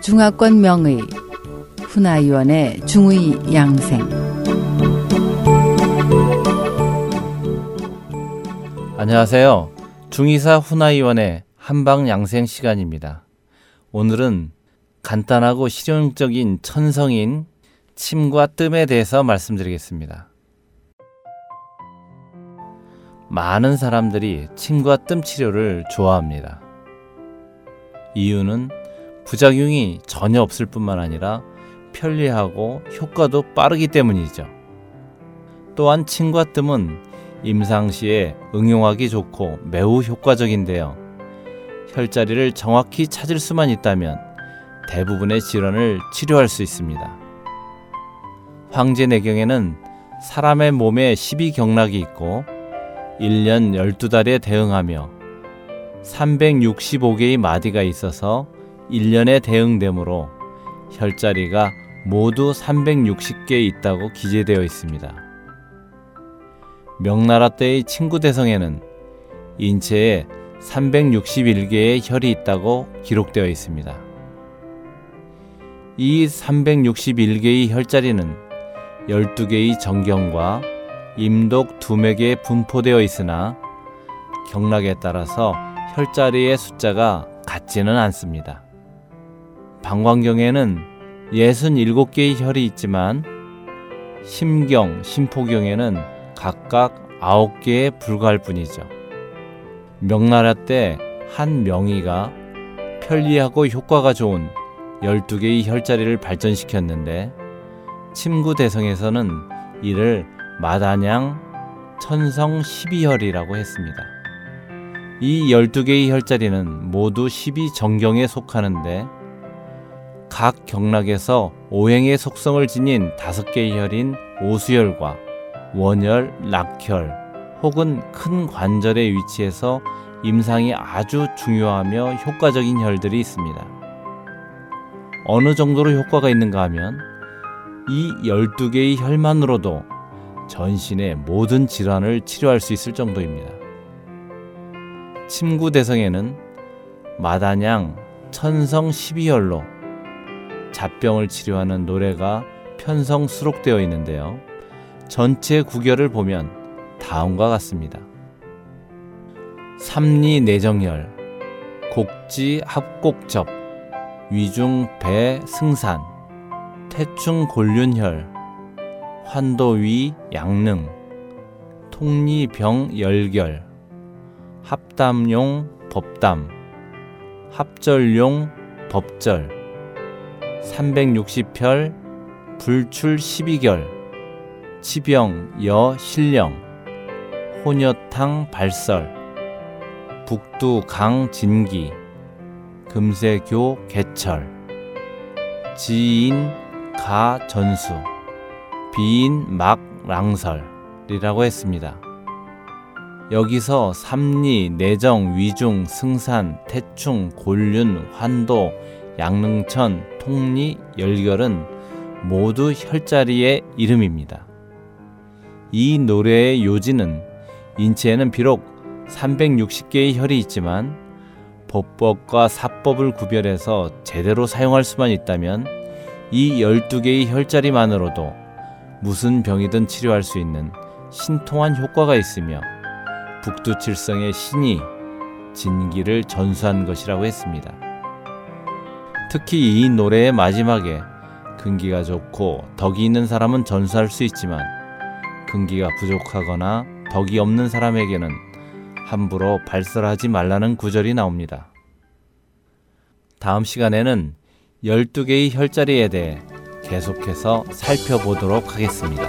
중화권 명의 훈아위원의 중의 양생 안녕하세요. 중의사 훈아위원의 한방 양생 시간입니다. 오늘은 간단하고 실용적인 천성인 침과 뜸에 대해서 말씀드리겠습니다. 많은 사람들이 침과 뜸 치료를 좋아합니다. 이유는 부작용이 전혀 없을 뿐만 아니라 편리하고 효과도 빠르기 때문이죠. 또한 침과 뜸은 임상 시에 응용하기 좋고 매우 효과적인데요. 혈자리를 정확히 찾을 수만 있다면 대부분의 질환을 치료할 수 있습니다. 황제내경에는 사람의 몸에 12경락이 있고 1년 12달에 대응하며 365개의 마디가 있어서 1년에 대응되므로 혈자리가 모두 360개 있다고 기재되어 있습니다. 명나라 때의 친구 대성에는 인체에 361개의 혈이 있다고 기록되어 있습니다. 이 361개의 혈자리는 12개의 정경과 임독 두맥에 분포되어 있으나 경락에 따라서 혈자리의 숫자가 같지는 않습니다. 방광경에는 67개의 혈이 있지만 심경, 심포경에는 각각 9개에 불과할 뿐이죠. 명나라 때 한 명의가 편리하고 효과가 좋은 12개의 혈자리를 발전시켰는데 침구 대성에서는 이를 마다냥 천성 12혈이라고 했습니다. 이 12개의 혈자리는 모두 12정경에 속하는데 각 경락에서 오행의 속성을 지닌 다섯 개의 혈인 오수혈과 원혈, 낙혈 혹은 큰 관절의 위치에서 임상이 아주 중요하며 효과적인 혈들이 있습니다. 어느 정도로 효과가 있는가 하면 이 12개의 혈만으로도 전신의 모든 질환을 치료할 수 있을 정도입니다. 침구 대성에는 마다냥 천성 12혈로 잡병을 치료하는 노래가 편성 수록되어 있는데요. 전체 구결을 보면 다음과 같습니다. 삼리 내정혈, 곡지 합곡접, 위중 배 승산, 태충 골륜혈, 환도위 양능, 통리병 열결, 합담용 법담, 합절용 법절, 360혈, 불출 12결, 치병 여 신령, 혼여탕 발설, 북두 강 진기, 금세교 개철, 지인 가 전수, 비인 막 랑설이라고 했습니다. 여기서 삼리, 내정, 위중, 승산, 태충, 골륜, 환도, 양릉천, 통리, 열결은 모두 혈자리의 이름입니다. 이 노래의 요지는 인체에는 비록 360개의 혈이 있지만 법법과 사법을 구별해서 제대로 사용할 수만 있다면 이 12개의 혈자리만으로도 무슨 병이든 치료할 수 있는 신통한 효과가 있으며 북두칠성의 신이 진기를 전수한 것이라고 했습니다. 특히 이 노래의 마지막에 근기가 좋고 덕이 있는 사람은 전수할 수 있지만 근기가 부족하거나 덕이 없는 사람에게는 함부로 발설하지 말라는 구절이 나옵니다. 다음 시간에는 12개의 혈자리에 대해 계속해서 살펴보도록 하겠습니다.